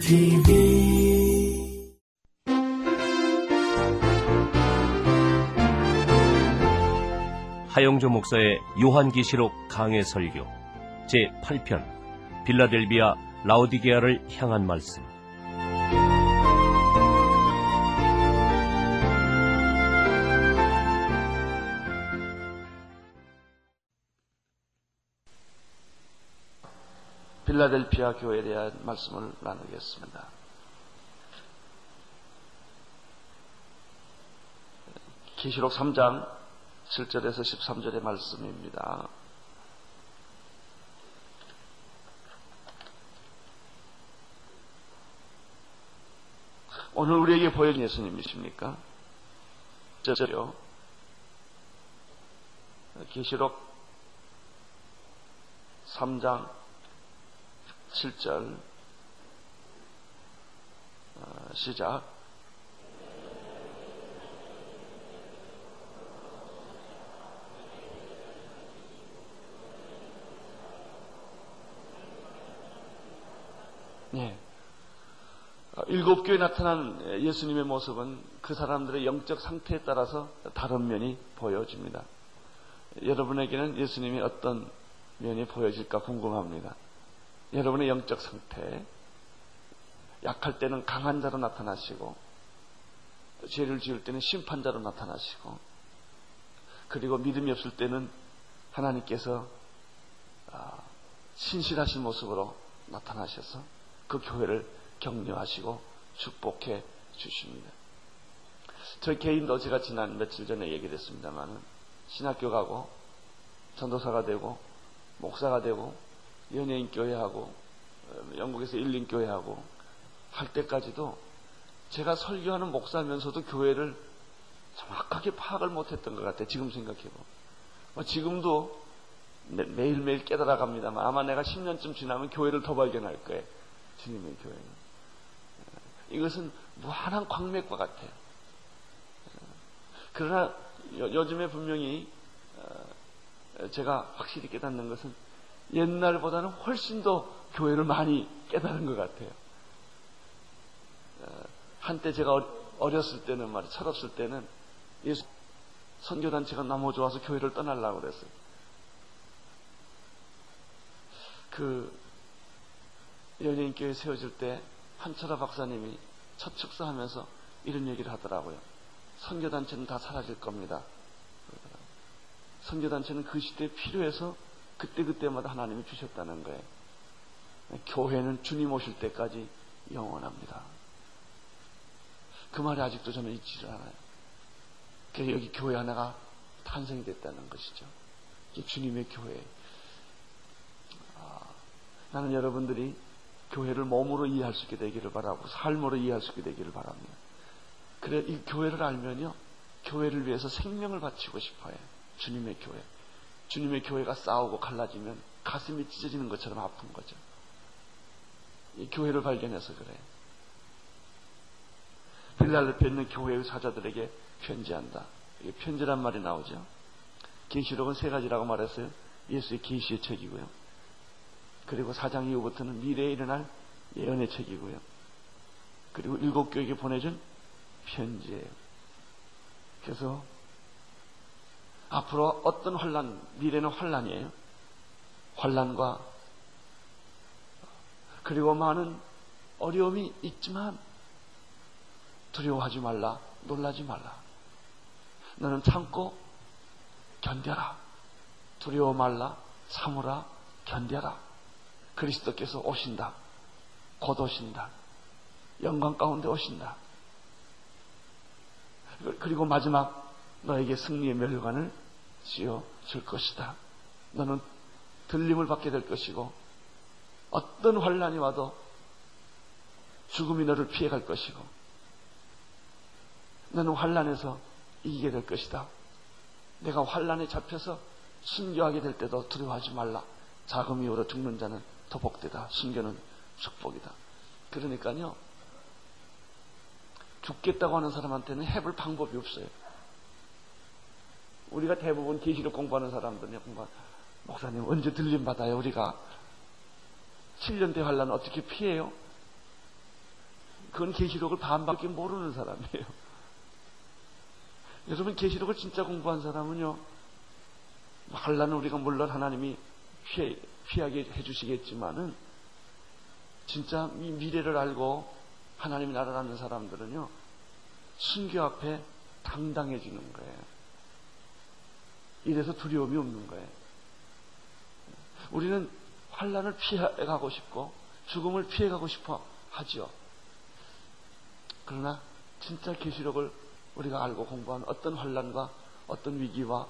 TV 하영조 목사의 요한계시록 강해 설교 제 8편 빌라델비아 라오디게아를 향한 말씀 빌라델피아 교회에 대한 말씀을 나누겠습니다. 계시록 3장 7절에서 13절의 말씀입니다. 오늘 우리에게 보여준 예수님이십니까? 저요. 계시록 3장 7절 어, 시작. 네. 어, 일곱 교에 나타난 예수님의 모습은 그 사람들의 영적 상태에 따라서 다른 면이 보여집니다. 여러분에게는 예수님이 어떤 면이 보여질까 궁금합니다. 여러분의 영적 상태, 약할 때는 강한 자로 나타나시고, 죄를 지을 때는 심판자로 나타나시고, 그리고 믿음이 없을 때는 하나님께서 아, 신실하신 모습으로 나타나셔서 그 교회를 격려하시고 축복해 주십니다. 저 개인도 제가 지난 며칠 전에 얘기를 했습니다만 신학교 가고 전도사가 되고 목사가 되고 연예인 교회하고 어, 영국에서 일린 교회하고 할 때까지도 제가 설교하는 목사면서도 교회를 정확하게 파악을 못했던 것 같아요. 지금 생각해보. 뭐 지금도 매일매일 깨달아 갑니다만 아마 내가 10년쯤 지나면 교회를 더 발견할 거예요. 주님의 교회는. 이것은 무한한 광맥과 같아요. 그러나 요 즘에 분명히 어, 제가 확실히 깨닫는 것은 옛날보다는 훨씬 더 교회를 많이 깨달은 것 같아요. 어, 한때 제가 어렸을 때는 말이 철없을 때는 선교단체가 너무 좋아서 교회를 떠나려고 그랬어요. 그 연예인교회 세워질 때 한철아 박사님이 첫 축사하면서 이런 얘기를 하더라고요. 선교단체는 다 사라질 겁니다. 선교단체는 그 시대에 필요해서 그때그때마다 하나님이 주셨다는 거예요. 교회는 주님 오실 때까지 영원합니다. 그 말이 아직도 저는 잊지를 않아요. 그래서 여기 교회 하나가 탄생이 됐다는 것이죠. 주님의 교회. 아, 나는 여러분들이 교회를 몸으로 이해할 수 있게 되기를 바라고 삶으로 이해할 수 있게 되기를 바랍니다. 그래 이 교회를 알면요. 교회를 위해서 생명을 바치고 싶어요. 주님의 교회. 주님의 교회가 싸우고 갈라지면 가슴이 찢어지는 것처럼 아픈 거죠. 이 교회를 발견해서 그래요. 빌랄레페 있는 교회의 사자들에게 편지한다. 이게 편지란 말이 나오죠. 계시록은 세 가지라고 말했어요. 예수의 계시의 책이고요. 그리고 사장 이후부터는 미래에 일어날 예언의 책이고요. 그리고 일곱 교에게 보내준 편지예요. 그래서 앞으로 어떤 환란, 미래는 환란이에요. 환란과 그리고 많은 어려움이 있지만 두려워하지 말라, 놀라지 말라. 너는 참고 견뎌라. 두려워 말라, 참으라, 견뎌라. 그리스도께서 오신다. 곧 오신다. 영광 가운데 오신다. 그리고 마지막 너에게 승리의 멸관을 씌워 줄 것이다. 너는 들림을 받게 될 것이고 어떤 환란이 와도 죽음이 너를 피해갈 것이고 너는 환란에서 이기게 될 것이다. 내가 환란에 잡혀서 순교하게 될 때도 두려워하지 말라. 자금 이후로 죽는 자는 더 복되다. 순교는 축복이다. 그러니까요. 죽겠다고 하는 사람한테는 해볼 방법이 없어요. 우리가 대부분 계시록 공부하는 사람들은요, 공부 목사님 언제 들림 받아요, 우리가? 7년 대 환란 어떻게 피해요? 그건 계시록을 반밖에 모르는 사람이에요. 여러분 계시록을 진짜 공부한 사람은요. 환란은 우리가 물론 하나님이 피해, 피하게 해주시겠지만은 진짜 미래를 알고 하나님 나라를 아는 사람들은요. 순교 앞에 당당해지는 거예요. 이래서 두려움이 없는 거예요. 우리는 환란을 피해가고 싶고 죽음을 피해가고 싶어 하죠. 그러나 진짜 계시록을 우리가 알고 공부한 어떤 환란과 어떤 위기와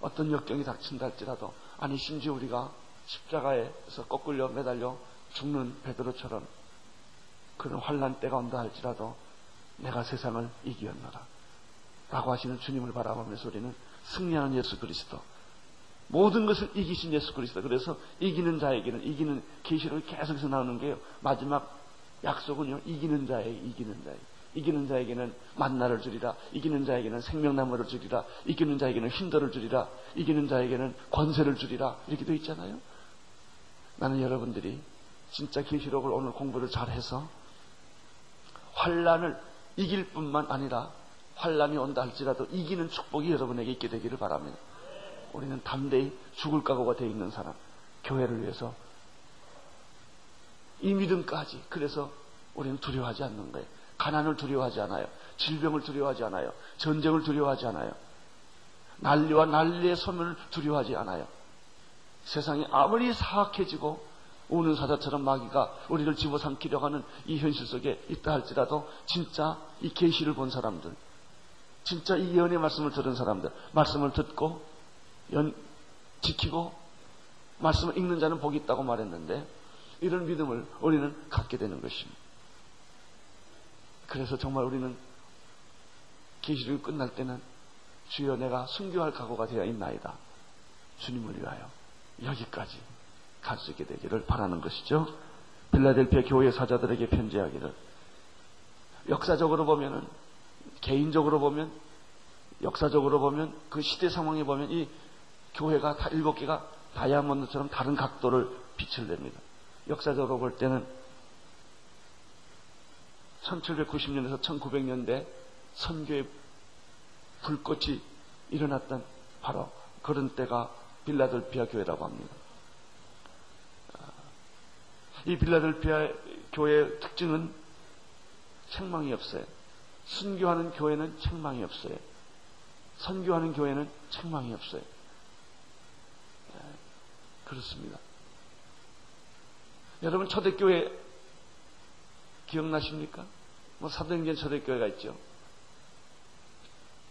어떤 역경이 닥친다 할지라도 아니 심지어 우리가 십자가에서 거꾸려 매달려 죽는 베드로처럼 그런 환란 때가 온다 할지라도 내가 세상을 이기었노라 라고 하시는 주님을 바라보면서 우리는 승리하는 예수 그리스도. 모든 것을 이기신 예수 그리스도. 그래서 이기는 자에게는 이기는 계시를 계속해서 나오는 게요. 마지막 약속은요. 이기는 자에게 이기는 자에게. 이기는 자에게는 만나를 주리라. 이기는 자에게는 생명나무를 주리라. 이기는 자에게는 힘들을 주리라. 이기는 자에게는 권세를 주리라. 이렇게 되어 있잖아요. 나는 여러분들이 진짜 계시록을 오늘 공부를 잘해서 환란을 이길 뿐만 아니라 환란이 온다 할지라도 이기는 축복이 여러분에게 있게 되기를 바랍니다. 우리는 담대히 죽을 각오가 되어 있는 사람, 교회를 위해서 이 믿음까지 그래서 우리는 두려워하지 않는 거예요. 가난을 두려워하지 않아요. 질병을 두려워하지 않아요. 전쟁을 두려워하지 않아요. 난리와 난리의 소문을 두려워하지 않아요. 세상이 아무리 사악해지고 우는 사자처럼 마귀가 우리를 집어삼키려 하는 이 현실 속에 있다 할지라도 진짜 이 계시를 본 사람들, 진짜 이 예언의 말씀을 들은 사람들, 말씀을 듣고 연, 지키고 말씀을 읽는 자는 복이 있다고 말했는데 이런 믿음을 우리는 갖게 되는 것입니다. 그래서 정말 우리는 계시록이 끝날 때는 주여 내가 순교할 각오가 되어 있나이다. 주님을 위하여 여기까지 갈 수 있게 되기를 바라는 것이죠. 빌라델피아 교회 사자들에게 편지하기를 역사적으로 보면은 개인적으로 보면 역사적으로 보면 그 시대 상황에 보면 이 교회가 다 일곱 개가 다이아몬드처럼 다른 각도를 빛을 냅니다. 역사적으로 볼 때는 1790년에서 1900년대 선교의 불꽃이 일어났던 바로 그런 때가 빌라델피아 교회라고 합니다. 이 빌라델피아 교회의 특징은 책망이 없어요. 순교하는 교회는 책망이 없어요. 선교하는 교회는 책망이 없어요. 네, 그렇습니다. 여러분 초대교회 기억나십니까? 뭐 사도행전 초대교회가 있죠.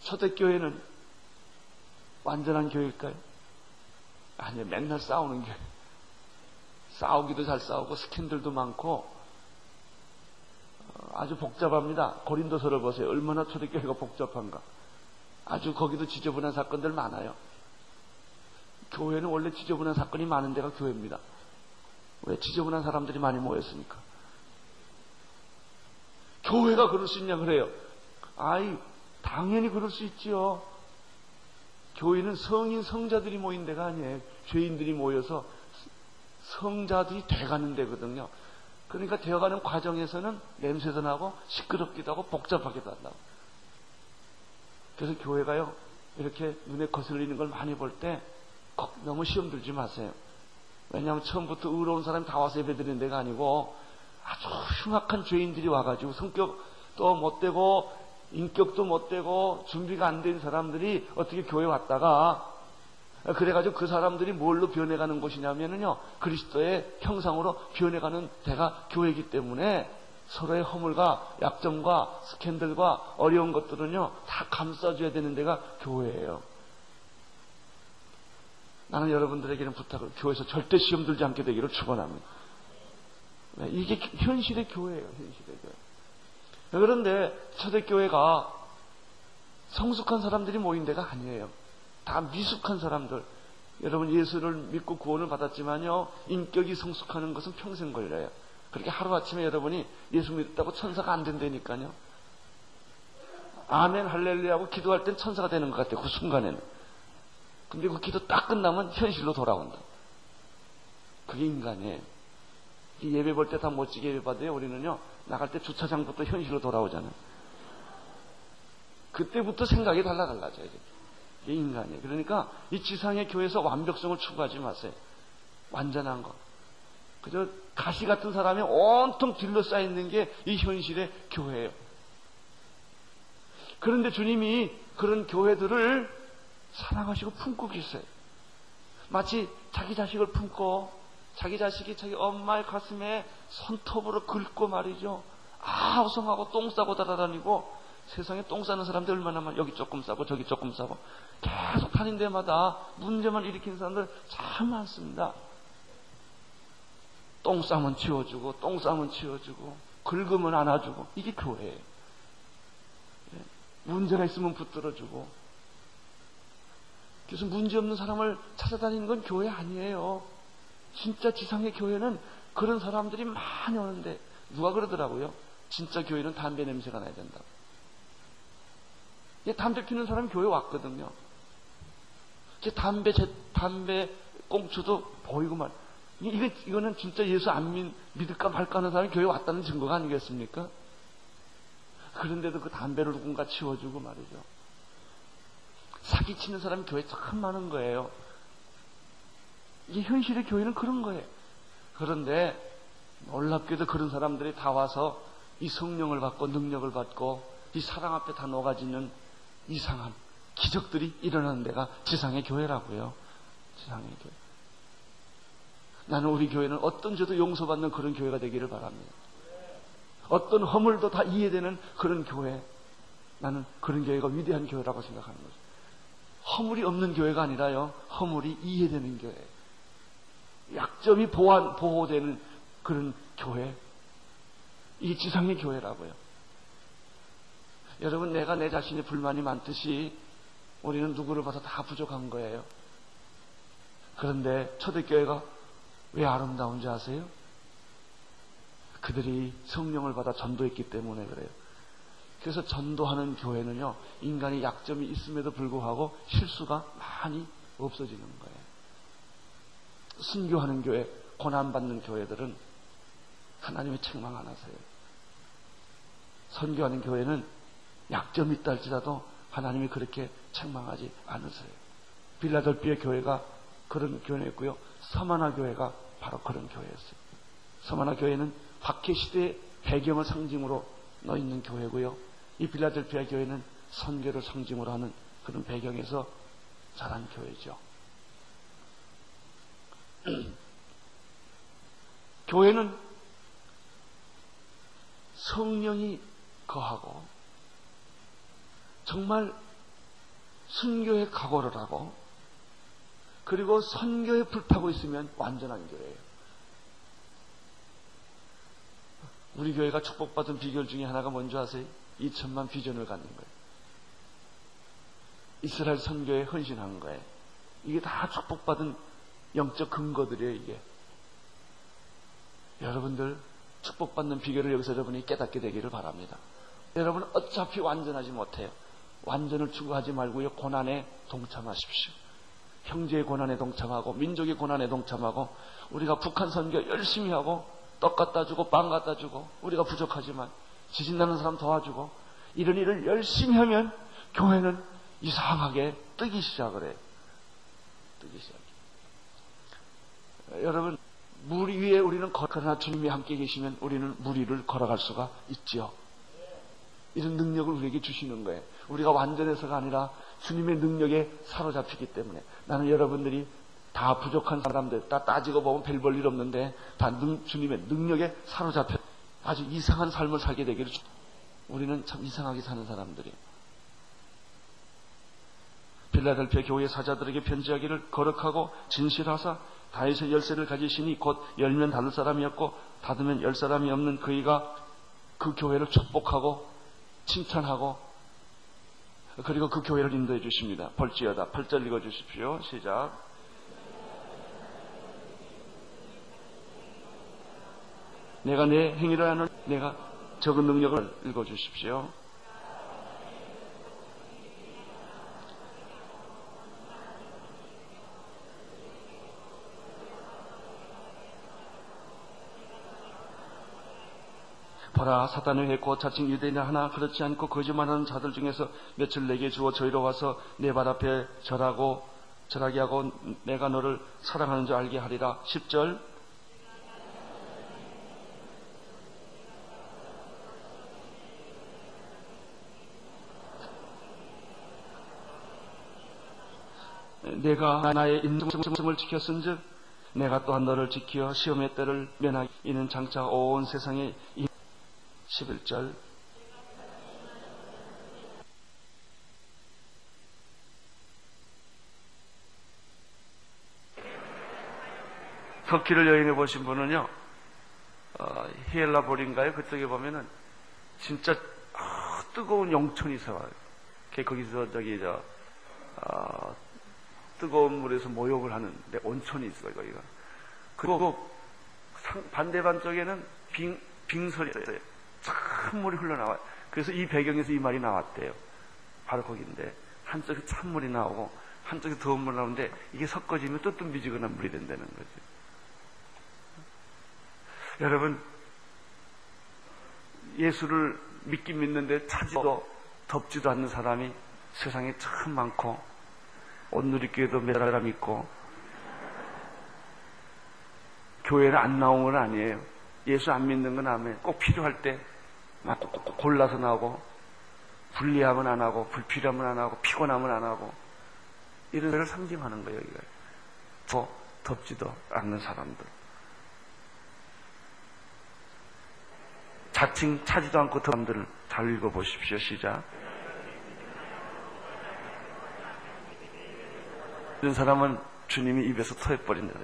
초대교회는 완전한 교회일까요? 아니요, 맨날 싸우는 교회. 싸우기도 잘 싸우고 스캔들도 많고 어, 아주 복잡합니다. 고린도서를 보세요. 얼마나 초대교회가 복잡한가. 아주 거기도 지저분한 사건들 많아요. 교회는 원래 지저분한 사건이 많은 데가 교회입니다. 왜 지저분한 사람들이 많이 모였으니까. 교회가 그럴 수 있냐 그래요. 아이 당연히 그럴 수 있지요. 교회는 성인 성자들이 모인 데가 아니에요. 죄인들이 모여서 성자들이 돼가는 데거든요. 그러니까 되어가는 과정에서는 냄새도 나고 시끄럽기도 하고 복잡하기도 한다고. 그래서 교회가요, 이렇게 눈에 거슬리는 걸 많이 볼 때 너무 시험 들지 마세요. 왜냐하면 처음부터 의로운 사람이 다 와서 예배 드리는 데가 아니고 아주 흉악한 죄인들이 와가지고 성격도 못되고 인격도 못되고 준비가 안 된 사람들이 어떻게 교회 왔다가 그래가지고 그 사람들이 뭘로 변해가는 곳이냐면요 그리스도의 형상으로 변해가는 데가 교회이기 때문에 서로의 허물과 약점과 스캔들과 어려운 것들은요 다 감싸줘야 되는 데가 교회예요. 나는 여러분들에게는 부탁을 교회에서 절대 시험 들지 않게 되기를 축원합니다. 네, 이게 현실의 교회예요, 현실의 교회. 그런데 초대교회가 성숙한 사람들이 모인 데가 아니에요. 다 미숙한 사람들. 여러분 예수를 믿고 구원을 받았지만요, 인격이 성숙하는 것은 평생 걸려요. 그렇게 하루아침에 여러분이 예수 믿었다고 천사가 안 된다니까요. 아멘 할렐루야하고 기도할 땐 천사가 되는 것 같아요. 그 순간에는. 근데 그 기도 딱 끝나면 현실로 돌아온다. 그게 인간이에요. 예배 볼 때 다 멋지게 예배 받아요. 우리는요, 나갈 때 주차장부터 현실로 돌아오잖아요. 그때부터 생각이 달라 달라져야 돼요. 이게 인간이에요. 그러니까 이 지상의 교회에서 완벽성을 추구하지 마세요. 완전한 거. 그저 가시 같은 사람이 온통 둘러싸여 있는 게 이 현실의 교회예요. 그런데 주님이 그런 교회들을 사랑하시고 품고 계세요. 마치 자기 자식을 품고 자기 자식이 자기 엄마의 가슴에 손톱으로 긁고 말이죠. 아 우성하고 똥 싸고 달아다니고 세상에 똥 싸는 사람들 얼마나 많아 여기 조금 싸고 저기 조금 싸고 계속 다닌 데마다 문제만 일으킨 사람들 참 많습니다. 똥 싸면 치워주고 똥 싸면 치워주고 긁으면 안아주고 이게 교회예요. 예. 문제가 있으면 붙들어주고 그래서 문제 없는 사람을 찾아다니는 건 교회 아니에요. 진짜 지상의 교회는 그런 사람들이 많이 오는데 누가 그러더라고요. 진짜 교회는 담배 냄새가 나야 된다. 예, 담배 피는 사람이 교회 왔거든요. 제 담배, 제 담배 꽁초도 보이고 말. 이거, 이거는 진짜 예수 안 믿, 믿을까 말까 하는 사람이 교회 왔다는 증거가 아니겠습니까? 그런데도 그 담배를 누군가 치워주고 말이죠. 사기치는 사람이 교회에 참 많은 거예요. 이게 현실의 교회는 그런 거예요. 그런데 놀랍게도 그런 사람들이 다 와서 이 성령을 받고 능력을 받고 이 사랑 앞에 다 녹아지는 이상한 기적들이 일어나는 데가 지상의 교회라고요. 지상의 교회. 나는 우리 교회는 어떤 죄도 용서받는 그런 교회가 되기를 바랍니다. 어떤 허물도 다 이해되는 그런 교회. 나는 그런 교회가 위대한 교회라고 생각하는 거죠. 허물이 없는 교회가 아니라요. 허물이 이해되는 교회. 약점이 보완, 보호되는 그런 교회. 이 지상의 교회라고요. 여러분, 내가 내 자신의 불만이 많듯이 우리는 누구를 봐서 다 부족한 거예요. 그런데 초대교회가 왜 아름다운지 아세요? 그들이 성령을 받아 전도했기 때문에 그래요. 그래서 전도하는 교회는요, 인간이 약점이 있음에도 불구하고 실수가 많이 없어지는 거예요. 순교하는 교회, 고난받는 교회들은 하나님의 책망 안 하세요. 선교하는 교회는 약점이 있다 할지라도 하나님이 그렇게 책망하지 않으세요. 빌라델피아 교회가 그런 교회였고요. 서마나 교회가 바로 그런 교회였어요. 서마나 교회는 박해 시대의 배경을 상징으로 넣어 있는 교회고요. 이 빌라델피아 교회는 선교를 상징으로 하는 그런 배경에서 자란 교회죠. 교회는 성령이 거하고 정말 순교에 각오를 하고 그리고 선교에 불타고 있으면 완전한 교회예요. 우리 교회가 축복받은 비결 중에 하나가 뭔지 아세요? 2천만 비전을 갖는 거예요. 이스라엘 선교에 헌신한 거예요. 이게 다 축복받은 영적 근거들이에요, 이게. 여러분들 축복받는 비결을 여기서 여러분이 깨닫게 되기를 바랍니다. 여러분 어차피 완전하지 못해요. 완전을 추구하지 말고요. 고난에 동참하십시오. 형제의 고난에 동참하고 민족의 고난에 동참하고 우리가 북한 선교 열심히 하고 떡 갖다 주고 빵 갖다 주고 우리가 부족하지만 지진 나는 사람 도와주고 이런 일을 열심히 하면 교회는 이상하게 뜨기 시작을 해요. 뜨기 시작해. 여러분 물 위에 우리는 걸어나 주님이 함께 계시면 우리는 물 위를 걸어갈 수가 있지요. 이런 능력을 우리에게 주시는 거예요. 우리가 완전해서가 아니라 주님의 능력에 사로잡히기 때문에 나는 여러분들이 다 부족한 사람들 다 따지고 보면 별 볼 일 없는데 다 능, 주님의 능력에 사로잡혀 아주 이상한 삶을 살게 되기를 우리는 참 이상하게 사는 사람들이에요. 빌라델피아 교회 사자들에게 편지하기를 거룩하고 진실하사 다윗의 열쇠를 가지시니 곧 열면 닫을 사람이었고 닫으면 열 사람이 없는 그이가 그 교회를 축복하고 칭찬하고 그리고 그 교회를 인도해 주십니다. 벌지어다. 8절 읽어 주십시오. 시작. 내가 내 행위를 하는 내가 적은 능력을 읽어 주십시오. 보라. 사단의 회고 자칭 유대인 하나 그렇지 않고 거짓말하는 자들 중에서 며칠 내게 주어 저희로 와서 내 발 앞에 절하고 절하게 하고 내가 너를 사랑하는 줄 알게 하리라. 10절. 내가 나의 인정성을 지켰은즉 내가 또한 너를 지켜 시험의 때를 면하기 이는 장차 온 세상에 11절 터키를 여행해 보신 분은요 어, 히엘라볼인가요? 그쪽에 보면은 진짜 아, 뜨거운 영천이 있어요. 거기서 저기 저 어, 뜨거운 물에서 모욕을 하는데 온천이 있어요, 거기가. 그리고 반대 반 쪽에는 빙, 빙설이 있어요. 찬물이 흘러나와요. 그래서 이 배경에서 이 말이 나왔대요. 바로 거기인데, 한쪽에 찬물이 나오고, 한쪽에 더운 물이 나오는데, 이게 섞어지면 뜨뜻미지근한 물이 된다는 거죠. 여러분, 예수를 믿긴 믿는데 차지도 덥지도 않는 사람이 세상에 참 많고, 온누리교회도 몇 사람 있고 교회를 안 나온 건 아니에요. 예수 안 믿는 건 아니에요. 꼭 필요할 때 막 골라서 나오고 불리하면 안 하고 불필요하면 안 하고 피곤하면 안 하고 이런 데를 상징하는 거예요. 여기가. 더 덥지도 않는 사람들. 자칭 차지도 않고 사람들을 잘 읽어보십시오. 시작. 이런 사람은 주님이 입에서 토해버린다.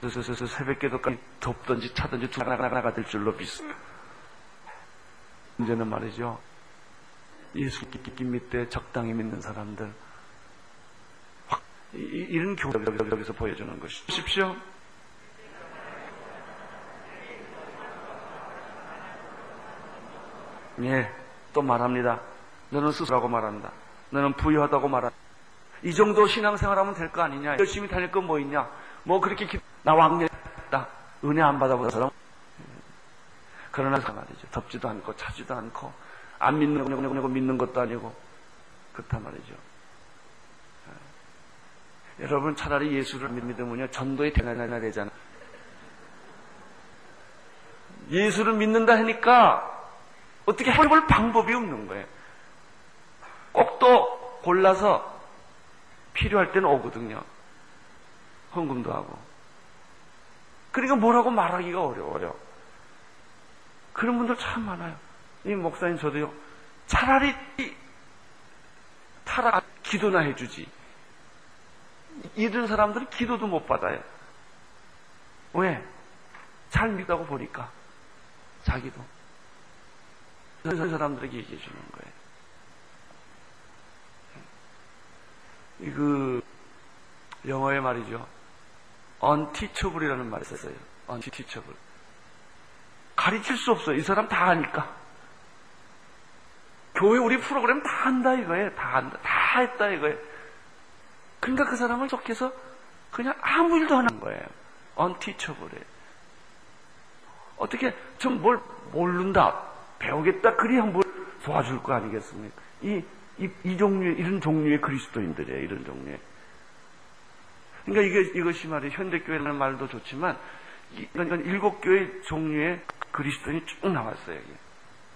그래서 새벽에도까지 덥든지 차든지 두 하나가 될 줄로 믿어. 문제는 말이죠. 예수 깊이 믿되 적당히 믿는 사람들. 이런 여기서 보여주는 것이. 보십시오. 예, 또 말합니다. 너는 스스로라고 말한다. 너는 부유하다고 말한다. 이 정도 신앙생활하면 될 거 아니냐? 열심히 다닐 건 뭐 있냐? 뭐 그렇게 기... 나 왕래다 은혜 안 받아본 사람. 그러나 그 말이죠. 덥지도 않고 차지도 않고 안 믿는 거 믿는 것도 아니고 그렇단 말이죠. 여러분 차라리 예수를 믿으면요 전도에 대단해야 되잖아. 예수를 믿는다 하니까 어떻게 해볼 방법이 없는 거예요. 꼭 또 골라서 필요할 때는 오거든요. 헌금도 하고. 그러니까 뭐라고 말하기가 어려워요. 그런 분들 참 많아요. 이 목사님 저도요. 차라리 타락 기도나 해주지. 이런 사람들은 기도도 못 받아요. 왜? 잘 믿다고 보니까 자기도 그런 사람들에게 얘기해 주는 거예요. 그 영어의 말이죠. unteachable이라는 말이 있었어요. unteachable. 가르칠 수 없어요. 이 사람 다 하니까. 교회 우리 프로그램 다 한다 이거예요. 다 한다. 다 했다 이거예요. 그러니까 그 사람을 속해서 그냥 아무 일도 안 하는 거예요. unteachable에. 어떻게 좀 뭘 모른다, 배우겠다, 그래야 뭘 도와줄 거 아니겠습니까? 이 이, 이 종류의, 이런 종류의 그리스도인들이에요, 이런 종류의. 그러니까 이게, 이것이 말이에요. 현대교회라는 말도 좋지만, 이건 일곱 교회 종류의 그리스도인이 쭉 나왔어요, 여기.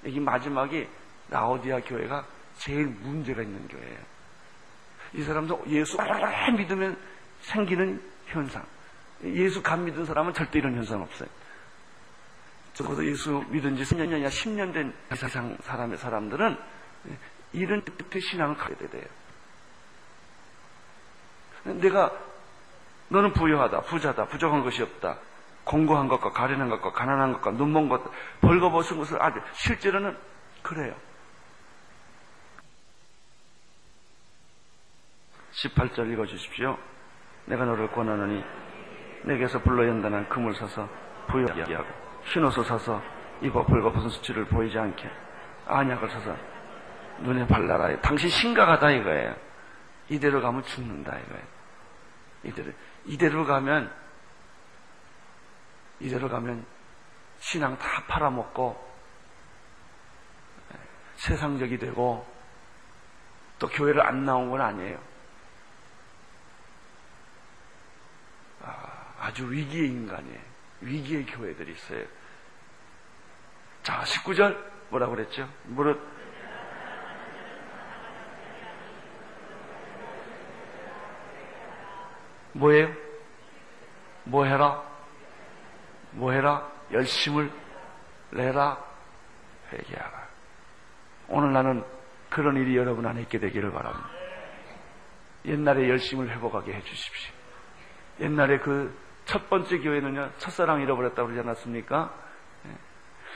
여기 마지막에 나오디아 교회가 제일 문제가 있는 교회예요. 이 사람도 예수 오래 믿으면 생기는 현상. 예수 감 믿은 사람은 절대 이런 현상 없어요. 적어도 예수 믿은 지 3년이나 10년 된 세상 사람의 사람들은 이런 뜻의 신앙을 가져야 돼요. 내가 너는 부유하다, 부자다, 부족한 것이 없다. 공고한 것과 가련한 것과 가난한 것과 눈먼 것, 벌거벗은 것을 아주 실제로는 그래요. 18절 읽어주십시오. 내가 너를 권하노니 내게서 불러 연단한 금을 사서 부여하게 하고 흰옷을 사서 입어 벌거벗은 수치를 보이지 않게 안약을 사서 눈에 발라라. 당신 심각하다 이거예요. 이대로 가면 죽는다 이거예요. 이대로 이대로 가면 이대로 가면 신앙 다 팔아먹고 세상적이 되고 또 교회를 안 나온 건 아니에요. 아, 주 위기의 인간이에요. 위기의 교회들이 있어요. 자, 19절 뭐라고 그랬죠? 무릇 뭐예요? 뭐 해라? 뭐 해라? 열심을 내라 회개하라. 오늘 나는 그런 일이 여러분 안에 있게 되기를 바랍니다. 옛날에 열심을 회복하게 해 주십시오. 옛날에 그 첫 번째 교회는요, 첫사랑 잃어버렸다고 그러지 않았습니까?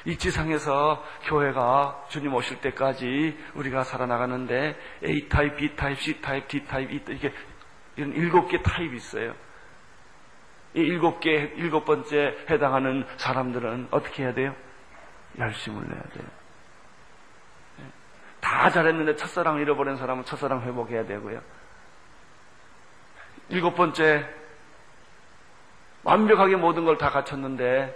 이 지상에서 교회가 주님 오실 때까지 우리가 살아나가는데 A타입, B타입, C타입, D타입, 이게 이런 일곱 개 타입이 있어요. 이 일곱 개, 일곱 번째 해당하는 사람들은 어떻게 해야 돼요? 열심을 내야 돼요. 다 잘했는데 첫사랑 잃어버린 사람은 첫사랑 회복해야 되고요. 일곱 번째, 완벽하게 모든 걸 다 갖췄는데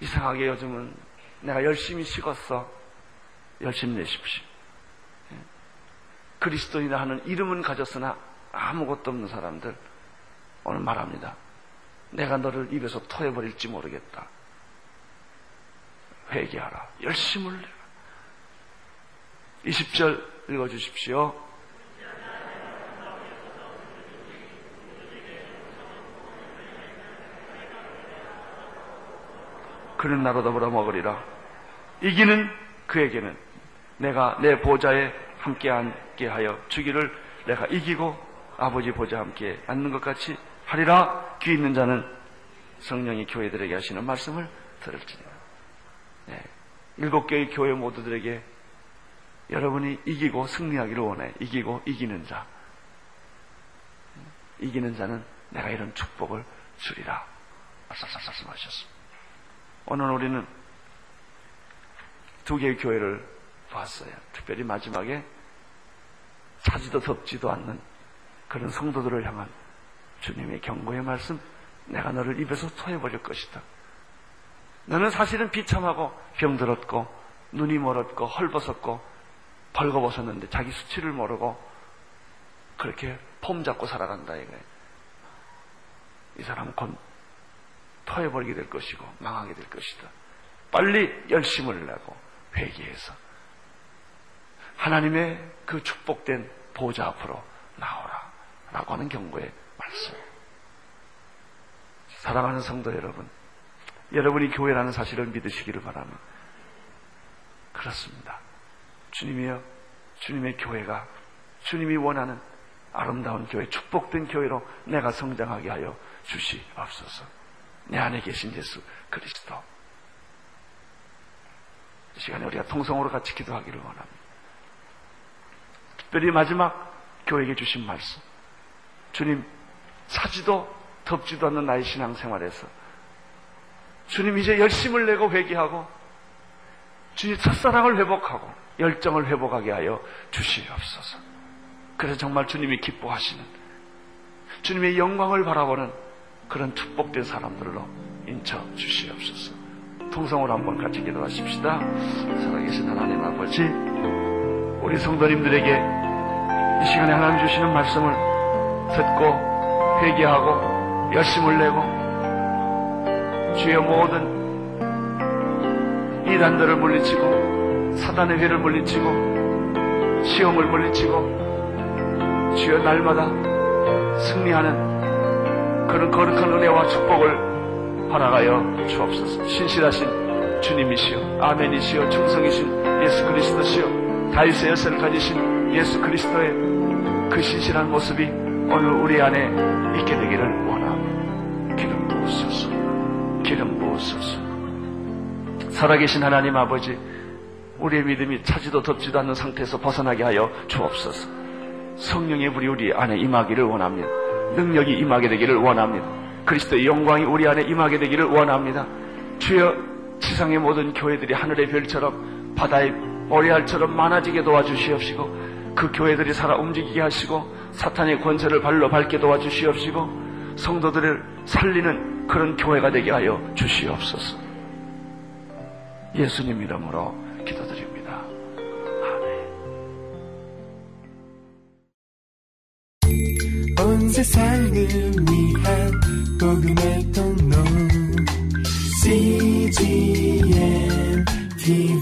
이상하게 요즘은 내가 열심히 식었어. 열심히 내십시오. 예. 그리스도인이라 하는 이름은 가졌으나 아무것도 없는 사람들 오늘 말합니다. 내가 너를 입에서 토해버릴지 모르겠다. 회개하라. 열심을 내라. 20절 읽어주십시오. 그는 나로 더불어 먹으리라. 이기는 그에게는 내가 내 보좌에 함께 앉게 하여 주기를 내가 이기고 아버지 보좌 함께 앉는 것 같이 하리라. 귀 있는 자는 성령이 교회들에게 하시는 말씀을 들을지니라. 네. 일곱 개의 교회 모두들에게 여러분이 이기고 승리하기를 원해. 이기고 이기는 자. 이기는 자는 내가 이런 축복을 주리라. 말씀하셨습니다. 오늘 우리는 두 개의 교회를 봤어요. 특별히 마지막에 차지도 덥지도 않는 그런 성도들을 향한 주님의 경고의 말씀, 내가 너를 입에서 토해버릴 것이다. 너는 사실은 비참하고 병들었고 눈이 멀었고 헐벗었고 벌거벗었는데 자기 수치를 모르고 그렇게 폼 잡고 살아간다 이거예요. 이 사람은 곧 토해버리게 될 것이고 망하게 될 것이다. 빨리 열심을 내고 회개해서 하나님의 그 축복된 보좌 앞으로 나오라 라고 하는 경고 의 말씀. 사랑하는 성도 여러분, 여러분이 교회라는 사실을 믿으시기를 바랍니다. 그렇습니다. 주님이여, 주님의 교회가 주님이 원하는 아름다운 교회, 축복된 교회로 내가 성장하게 하여 주시옵소서. 내 안에 계신 예수 그리스도. 이 시간에 우리가 통성으로 같이 기도하기를 원합니다. 특별히 마지막 교회에게 주신 말씀. 주님, 차지도 덥지도 않는 나의 신앙생활에서 주님 이제 열심을 내고 회개하고 주님 첫사랑을 회복하고 열정을 회복하게 하여 주시옵소서. 그래서 정말 주님이 기뻐하시는 주님의 영광을 바라보는 그런 축복된 사람들로 인쳐 주시옵소서. 통성으로 한번 같이 기도하십시다. 살아계신 하나님 아버지, 우리 성도님들에게 이 시간에 하나님 주시는 말씀을 듣고 회개하고 열심을 내고 주의 모든 이단들을 물리치고 사단의 회를 물리치고 시험을 물리치고 주여 날마다 승리하는 그런 거룩한 은혜와 축복을 허락하여 주옵소서. 신실하신 주님이시여, 아멘이시여, 충성이신 예수 그리스도시여, 다윗의 여세를 가지신 예수 그리스도의 그 신실한 모습이 오늘 우리 안에 있게 되기를 원합니다. 기름 부으소서. 기름 부으소서. 살아계신 하나님 아버지, 우리의 믿음이 차지도 덥지도 않는 상태에서 벗어나게 하여 주옵소서. 성령의 불이 우리 안에 임하기를 원합니다. 능력이 임하게 되기를 원합니다. 그리스도의 영광이 우리 안에 임하게 되기를 원합니다. 주여 지상의 모든 교회들이 하늘의 별처럼 바다의 모래알처럼 많아지게 도와주시옵시고 그 교회들이 살아 움직이게 하시고 사탄의 권세를 발로 밝게 도와주시옵시고 성도들을 살리는 그런 교회가 되게 하여 주시옵소서. 예수님 이름으로 기도드립니다. 아멘. TV